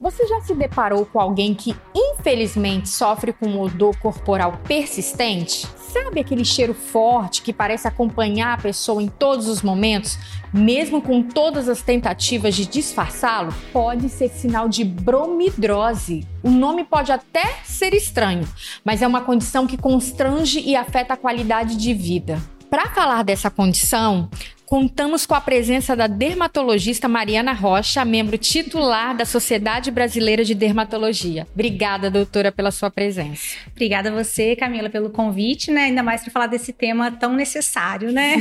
Você já se deparou com alguém que infelizmente sofre com um odor corporal persistente? Sabe aquele cheiro forte que parece acompanhar a pessoa em todos os momentos, mesmo com todas as tentativas de disfarçá-lo? Pode ser sinal de bromidrose. O nome pode até ser estranho, mas é uma condição que constrange e afeta a qualidade de vida. Para falar dessa condição, contamos com a presença da dermatologista Mariana Rocha, membro titular da Sociedade Brasileira de Dermatologia. Obrigada, doutora, pela sua presença. Obrigada a você, Camila, pelo convite, né? Ainda mais para falar desse tema tão necessário, né?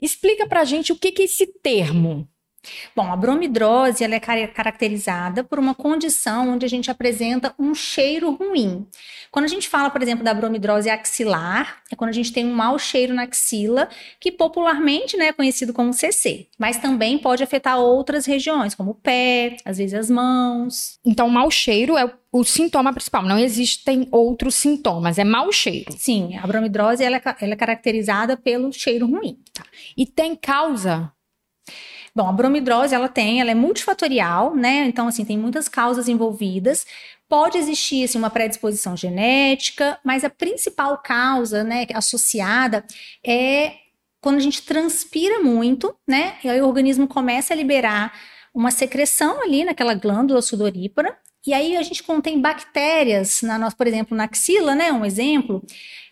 Explica pra gente o que é esse termo. Bom, a bromidrose ela é caracterizada por uma condição onde a gente apresenta um cheiro ruim. Quando a gente fala, por exemplo, da bromidrose axilar, é quando a gente tem um mau cheiro na axila, que popularmente né, é conhecido como CC, mas também pode afetar outras regiões, como o pé, às vezes as mãos. Então, mau cheiro é o sintoma principal, não existem outros sintomas, é mau cheiro. Sim, a bromidrose ela é, ela é caracterizada pelo cheiro ruim. Tá? E tem causa Bom, a bromidrose ela tem, ela é multifatorial, né? Então, assim, tem muitas causas envolvidas. Pode existir assim, uma predisposição genética, mas a principal causa, né, associada é quando a gente transpira muito, né? E aí o organismo começa a liberar uma secreção ali naquela glândula sudorípara, e aí a gente contém bactérias, na nossa, por exemplo, na axila, né? Um exemplo.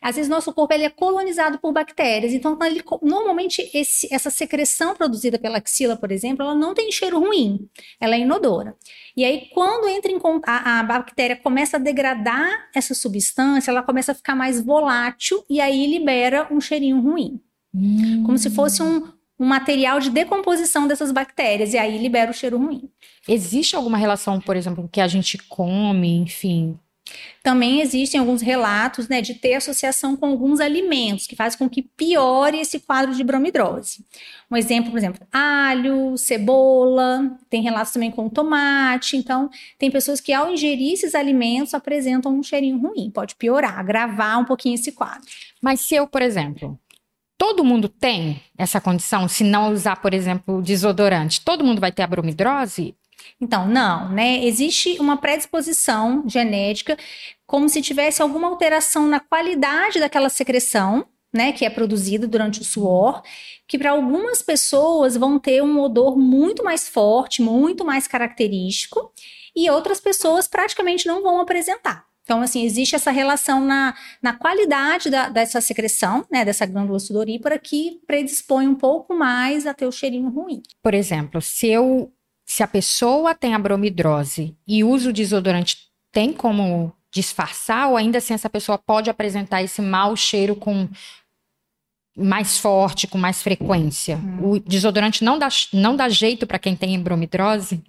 Às vezes nosso corpo ele é colonizado por bactérias. Então, ele, normalmente esse, essa secreção produzida pela axila, por exemplo, ela não tem cheiro ruim. Ela é inodora. E aí, quando entra em a, a bactéria começa a degradar essa substância, ela começa a ficar mais volátil e aí libera um cheirinho ruim. Hum. Como se fosse um, um material de decomposição dessas bactérias, e aí libera o cheiro ruim. Existe alguma relação, por exemplo, que a gente come, enfim? Também existem alguns relatos né, de ter associação com alguns alimentos que fazem com que piore esse quadro de bromidrose. Um exemplo, por exemplo, alho, cebola, tem relatos também com tomate. Então, tem pessoas que ao ingerir esses alimentos apresentam um cheirinho ruim, pode piorar, agravar um pouquinho esse quadro. Mas se eu, por exemplo, Todo mundo tem essa condição se não usar, por exemplo, desodorante? Todo mundo vai ter a bromidrose? Então, não, né? Existe uma predisposição genética, como se tivesse alguma alteração na qualidade daquela secreção, né, que é produzida durante o suor, que para algumas pessoas vão ter um odor muito mais forte, muito mais característico, e outras pessoas praticamente não vão apresentar. Então, assim, existe essa relação na, na qualidade da, dessa secreção, né, dessa glândula sudorípara, que predispõe um pouco mais a ter o cheirinho ruim. Por exemplo, se eu, se a pessoa tem a bromidrose e usa o desodorante, tem como disfarçar ou ainda assim essa pessoa pode apresentar esse mau cheiro com mais forte, com mais frequência? Hum. O desodorante não dá, não dá jeito para quem tem bromidrose?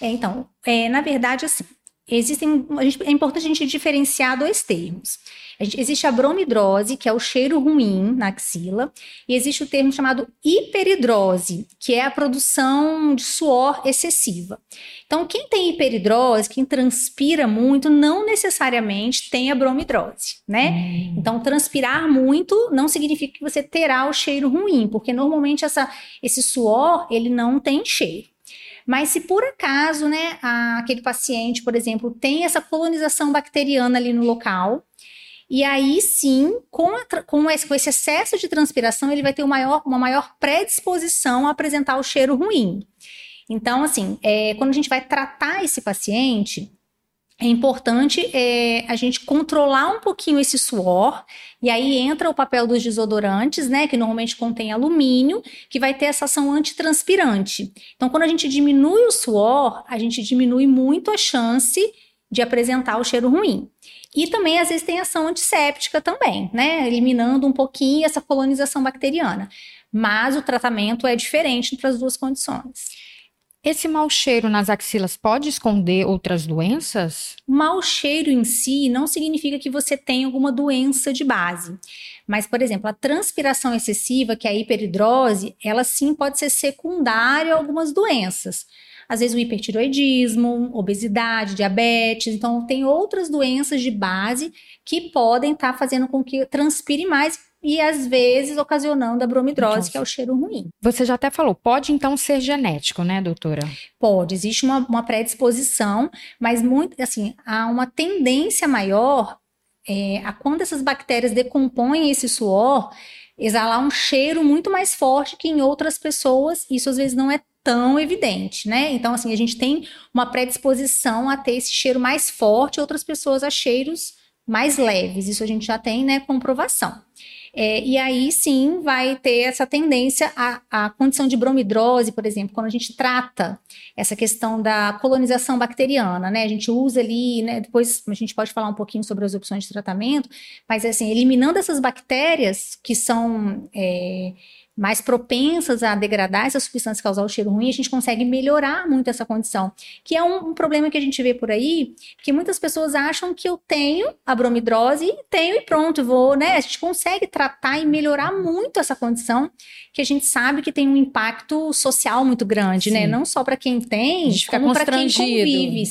É, então, é, na verdade, assim, existem, gente, é importante a gente diferenciar dois termos. A gente, existe a bromidrose, que é o cheiro ruim na axila, e existe o termo chamado hiperidrose, que é a produção de suor excessiva. Então, quem tem hiperidrose, quem transpira muito, não necessariamente tem a bromidrose, né? Hum. Então, transpirar muito não significa que você terá o cheiro ruim, porque normalmente essa, esse suor, ele não tem cheiro. Mas se por acaso, né, aquele paciente, por exemplo, tem essa colonização bacteriana ali no local, e aí sim, com, a, com, esse, excesso de transpiração, ele vai ter uma maior, uma maior predisposição a apresentar o cheiro ruim. Então, assim, é, quando a gente vai tratar esse paciente, é importante é, a gente controlar um pouquinho esse suor, e aí entra o papel dos desodorantes, né, que normalmente contém alumínio, que vai ter essa ação antitranspirante. Então, quando a gente diminui o suor, a gente diminui muito a chance de apresentar o cheiro ruim. E também, às vezes, tem ação antisséptica também, né, eliminando um pouquinho essa colonização bacteriana. Mas o tratamento é diferente para as duas condições. Esse mau cheiro nas axilas pode esconder outras doenças? Mau cheiro em si não significa que você tem alguma doença de base. Mas, por exemplo, a transpiração excessiva, que é a hiperidrose, ela sim pode ser secundária a algumas doenças. Às vezes o hipertiroidismo, obesidade, diabetes. Então, tem outras doenças de base que podem estar tá fazendo com que transpire mais e às vezes ocasionando a bromidrose, então, que é o cheiro ruim. Você já até falou, pode então ser genético, né, doutora? Pode, existe uma, uma predisposição, mas muito, assim, há uma tendência maior é, a quando essas bactérias decompõem esse suor, exalar um cheiro muito mais forte que em outras pessoas. Isso às vezes não é tão evidente, né? Então, assim, a gente tem uma predisposição a ter esse cheiro mais forte, outras pessoas a cheiros mais leves. Isso a gente já tem, né, comprovação. É, e aí sim vai ter essa tendência à, à condição de bromidrose, por exemplo, quando a gente trata essa questão da colonização bacteriana, né? A gente usa ali, né? Depois a gente pode falar um pouquinho sobre as opções de tratamento, mas assim, eliminando essas bactérias que são. É, mais propensas a degradar essa substância causar o cheiro ruim, a gente consegue melhorar muito essa condição. Que é um, um, problema que a gente vê por aí, que muitas pessoas acham que eu tenho a bromidrose e tenho e pronto, vou, né? A gente consegue tratar e melhorar muito essa condição, que a gente sabe que tem um impacto social muito grande, né? sim. né? Não só para quem tem, como para quem convive,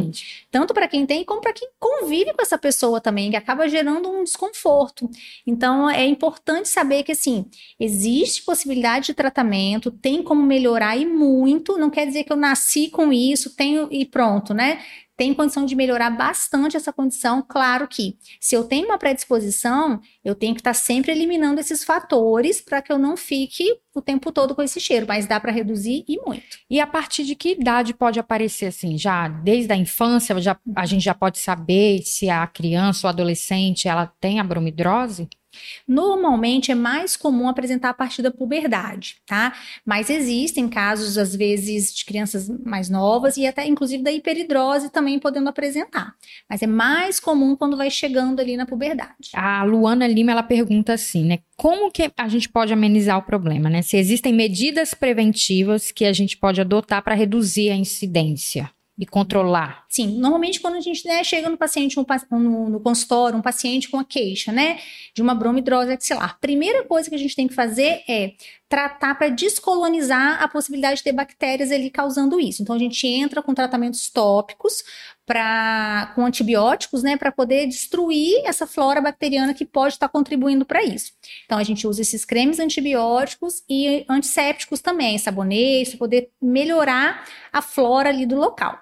Exatamente. Tanto para quem tem, como para quem convive com essa pessoa também, que acaba gerando um desconforto. Então, é importante saber que, assim, existe possibilidade de tratamento, tem como melhorar e muito. Não quer dizer que eu nasci com isso, tenho e pronto, né? Tem condição de melhorar bastante essa condição. Claro que, se eu tenho uma predisposição, eu tenho que estar sempre eliminando esses fatores para que eu não fique o tempo todo com esse cheiro, mas dá para reduzir e muito. E a partir de que idade pode aparecer assim? Já desde a infância, já, a gente já pode saber se a criança ou adolescente ela tem a bromidrose? Normalmente é mais comum apresentar a partir da puberdade, tá? Mas existem casos, às vezes, de crianças mais novas e até inclusive da hiperidrose também podendo apresentar. Mas é mais comum quando vai chegando ali na puberdade. A Luana Lima, ela pergunta assim, né? Como que a gente pode amenizar o problema, né? Se existem medidas preventivas que a gente pode adotar para reduzir a incidência? E controlar? Sim, normalmente quando a gente né, chega no paciente, um, no, no, consultório, um paciente com a queixa, né, de uma bromidrose axilar, primeira coisa que a gente tem que fazer é tratar para descolonizar a possibilidade de ter bactérias ali causando isso. Então a gente entra com tratamentos tópicos com antibióticos, né, para poder destruir essa flora bacteriana que pode estar tá contribuindo para isso. Então a gente usa esses cremes antibióticos e antissépticos também, sabonetes, poder melhorar a flora ali do local.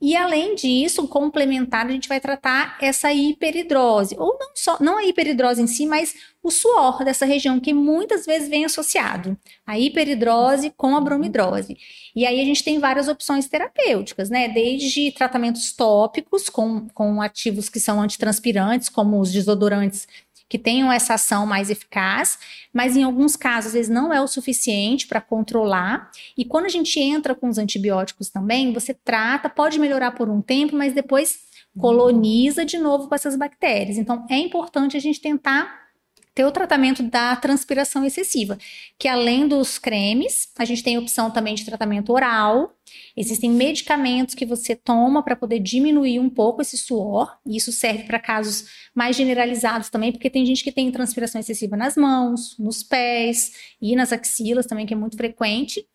E além disso, complementar, a gente vai tratar essa hiperidrose, ou não só, não a hiperidrose em si, mas o suor dessa região, que muitas vezes vem associado, a hiperidrose com a bromidrose. E aí a gente tem várias opções terapêuticas, né? Desde tratamentos tópicos com, com ativos que são antitranspirantes, como os desodorantes que tenham essa ação mais eficaz, mas em alguns casos, às vezes, não é o suficiente para controlar. E quando a gente entra com os antibióticos também, você trata, pode melhorar por um tempo, mas depois coloniza de novo com essas bactérias. Então, é importante a gente tentar ter o tratamento da transpiração excessiva, que além dos cremes, a gente tem a opção também de tratamento oral. Existem medicamentos que você toma para poder diminuir um pouco esse suor, e isso serve para casos mais generalizados também, porque tem gente que tem transpiração excessiva nas mãos, nos pés e nas axilas também, que é muito frequente.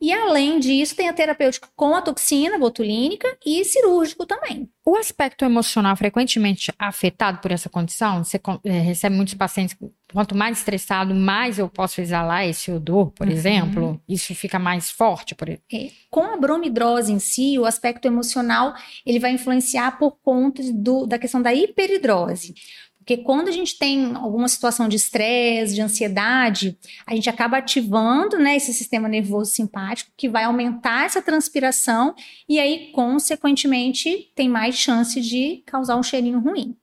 E além disso, tem a terapêutica com a toxina botulínica e cirúrgico também. O aspecto emocional frequentemente afetado por essa condição, você é, recebe muitos pacientes, quanto mais estressado, mais eu posso exalar esse odor, por uhum. exemplo, isso fica mais forte. Por... É, com a bromidrose em si, o aspecto emocional, ele vai influenciar por conta do, da questão da hiperidrose. Porque quando a gente tem alguma situação de estresse, de ansiedade, a gente acaba ativando né, esse sistema nervoso simpático que vai aumentar essa transpiração e aí, consequentemente, tem mais chance de causar um cheirinho ruim.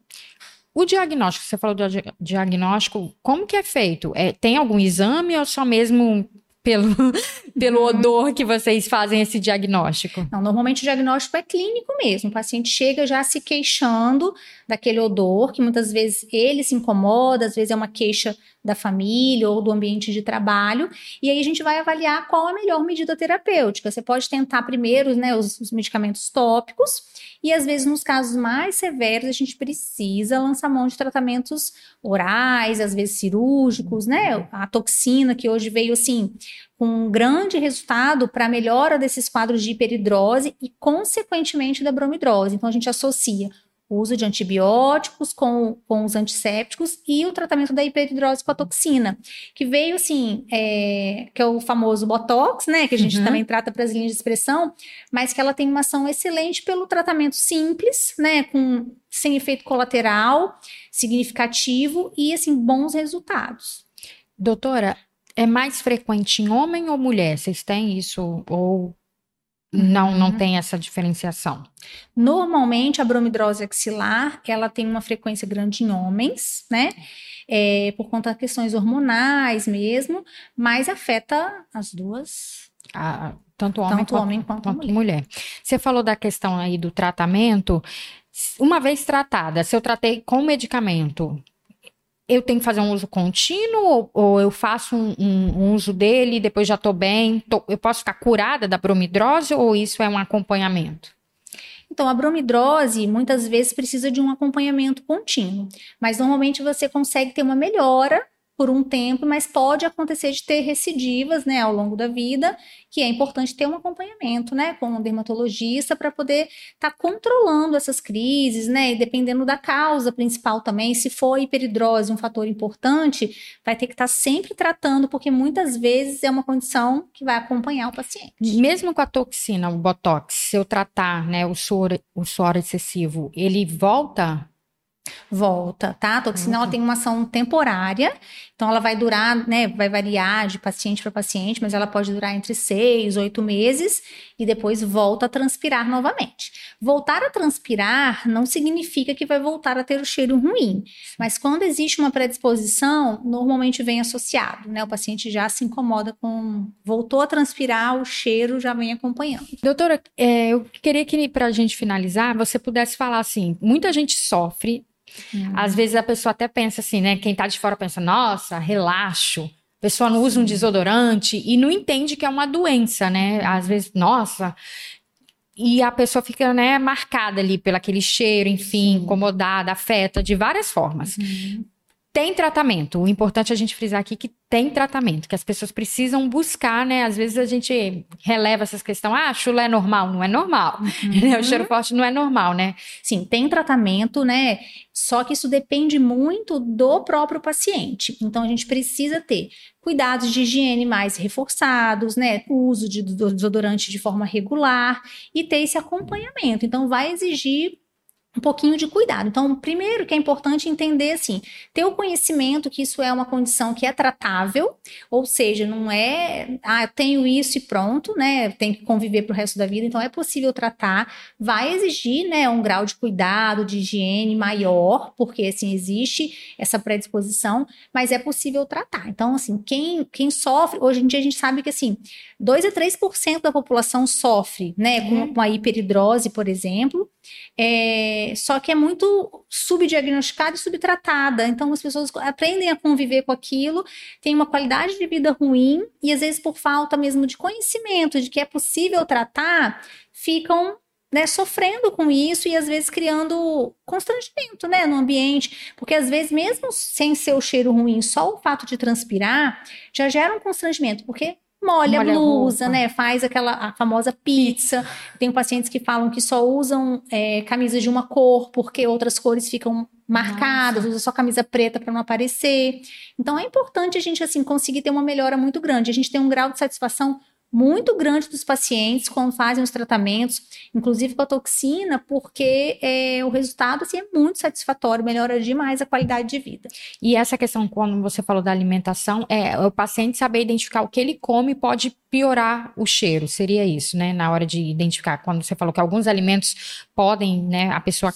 O diagnóstico, você falou do diagnóstico, como que é feito? É, tem algum exame ou só mesmo pelo, pelo uhum. odor que vocês fazem esse diagnóstico? Não, normalmente o diagnóstico é clínico mesmo. O paciente chega já se queixando daquele odor, que muitas vezes ele se incomoda, às vezes é uma queixa da família ou do ambiente de trabalho, e aí a gente vai avaliar qual a melhor medida terapêutica. Você pode tentar primeiro né, os, os medicamentos tópicos, e às vezes, nos casos mais severos, a gente precisa lançar mão de tratamentos orais, às vezes cirúrgicos, né? A toxina, que hoje veio assim, com um grande resultado para a melhora desses quadros de hiperidrose e, consequentemente, da bromidrose. Então, a gente associa o uso de antibióticos com, com os antissépticos e o tratamento da hiperidrose com a toxina, que veio assim, é, que é o famoso Botox, né, que a gente uhum. também trata para as linhas de expressão, mas que ela tem uma ação excelente pelo tratamento simples, né, com sem efeito colateral, significativo e assim bons resultados. Doutora, é mais frequente em homem ou mulher? Vocês têm isso ou não, não uhum. tem essa diferenciação. Normalmente, a bromidrose axilar, ela tem uma frequência grande em homens, né? É, por conta de questões hormonais mesmo, mas afeta as duas. Ah, tanto homem, tanto quanto, homem quanto, quanto mulher. mulher. Você falou da questão aí do tratamento. Uma vez tratada, se eu tratei com medicamento, eu tenho que fazer um uso contínuo ou, eu faço um, um, um, uso dele e depois já estou bem? Tô, eu posso ficar curada da bromidrose ou isso é um acompanhamento? Então, a bromidrose muitas vezes precisa de um acompanhamento contínuo, mas normalmente você consegue ter uma melhora por um tempo, mas pode acontecer de ter recidivas, né, ao longo da vida, que é importante ter um acompanhamento, né, com um dermatologista para poder estar tá controlando essas crises, né, e dependendo da causa principal também, se for hiperidrose um fator importante, vai ter que estar tá sempre tratando, porque muitas vezes é uma condição que vai acompanhar o paciente. Mesmo com a toxina, o botox, se eu tratar, né, o suor, o suor excessivo, ele volta Volta, tá? A toxina uhum. ela tem uma ação temporária, então ela vai durar, né? Vai variar de paciente para paciente, mas ela pode durar entre seis, oito meses e depois volta a transpirar novamente. Voltar a transpirar não significa que vai voltar a ter o cheiro ruim, mas quando existe uma predisposição, normalmente vem associado, né? O paciente já se incomoda com voltou a transpirar, o cheiro já vem acompanhando. Doutora, é, eu queria que para a gente finalizar, você pudesse falar assim: muita gente sofre Uhum. Às vezes a pessoa até pensa assim, né? Quem tá de fora pensa, nossa, relaxo. A pessoa não usa um desodorante e não entende que é uma doença, né? Às vezes, nossa. E a pessoa fica, né, marcada ali pelo aquele cheiro, enfim, Sim. incomodada, afeta de várias formas. Uhum. Tem tratamento. O importante é a gente frisar aqui que tem tratamento, que as pessoas precisam buscar, né? Às vezes a gente releva essas questões. Ah, chulé é normal. Não é normal. Uhum. o cheiro forte não é normal, né? Sim, tem tratamento, né? Só que isso depende muito do próprio paciente. Então a gente precisa ter cuidados de higiene mais reforçados, né? O uso de desodorante de forma regular e ter esse acompanhamento. Então vai exigir um pouquinho de cuidado. Então, primeiro que é importante entender assim, ter o conhecimento que isso é uma condição que é tratável, ou seja, não é, ah, eu tenho isso e pronto, né? Tem que conviver para o resto da vida, então é possível tratar, vai exigir, né, um grau de cuidado, de higiene maior, porque assim existe essa predisposição, mas é possível tratar. Então, assim, quem quem sofre, hoje em dia a gente sabe que assim, 2 a 3% da população sofre, né, com, uhum. com a hiperidrose, por exemplo. É, só que é muito subdiagnosticada e subtratada. Então as pessoas aprendem a conviver com aquilo, têm uma qualidade de vida ruim e às vezes por falta mesmo de conhecimento de que é possível tratar, ficam né, sofrendo com isso e às vezes criando constrangimento, né, no ambiente, porque às vezes mesmo sem ser o cheiro ruim, só o fato de transpirar já gera um constrangimento, porque molha, molha a blusa, a né? Faz aquela a famosa pizza. Tem pacientes que falam que só usam é, camisas de uma cor porque outras cores ficam marcadas, Nossa. usa só camisa preta para não aparecer. Então é importante a gente assim conseguir ter uma melhora muito grande. A gente tem um grau de satisfação muito grande dos pacientes quando fazem os tratamentos, inclusive com a toxina, porque é, o resultado assim, é muito satisfatório, melhora demais a qualidade de vida. E essa questão, quando você falou da alimentação, é o paciente saber identificar o que ele come pode piorar o cheiro, seria isso, né? Na hora de identificar, quando você falou que alguns alimentos podem, né, a pessoa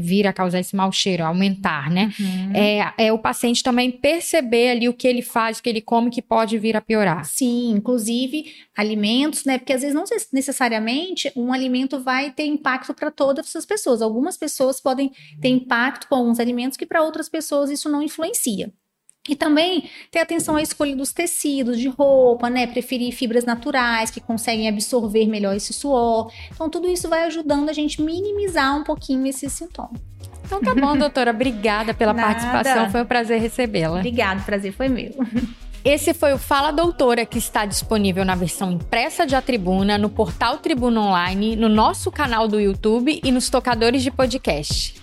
vir a causar esse mau cheiro, aumentar, né? Uhum. É, é o paciente também perceber ali o que ele faz, o que ele come, que pode vir a piorar. Sim, inclusive alimentos, né? Porque às vezes não necessariamente um alimento vai ter impacto para todas as pessoas. Algumas pessoas podem ter impacto com alguns alimentos que para outras pessoas isso não influencia. E também ter atenção à escolha dos tecidos, de roupa, né? Preferir fibras naturais que conseguem absorver melhor esse suor. Então, tudo isso vai ajudando a gente minimizar um pouquinho esse sintoma. Então tá bom, doutora. Obrigada pela Nada. participação. Foi um prazer recebê-la. Obrigada, prazer foi meu. Esse foi o Fala Doutora, que está disponível na versão impressa de A Tribuna, no portal Tribuna Online, no nosso canal do YouTube e nos tocadores de podcast.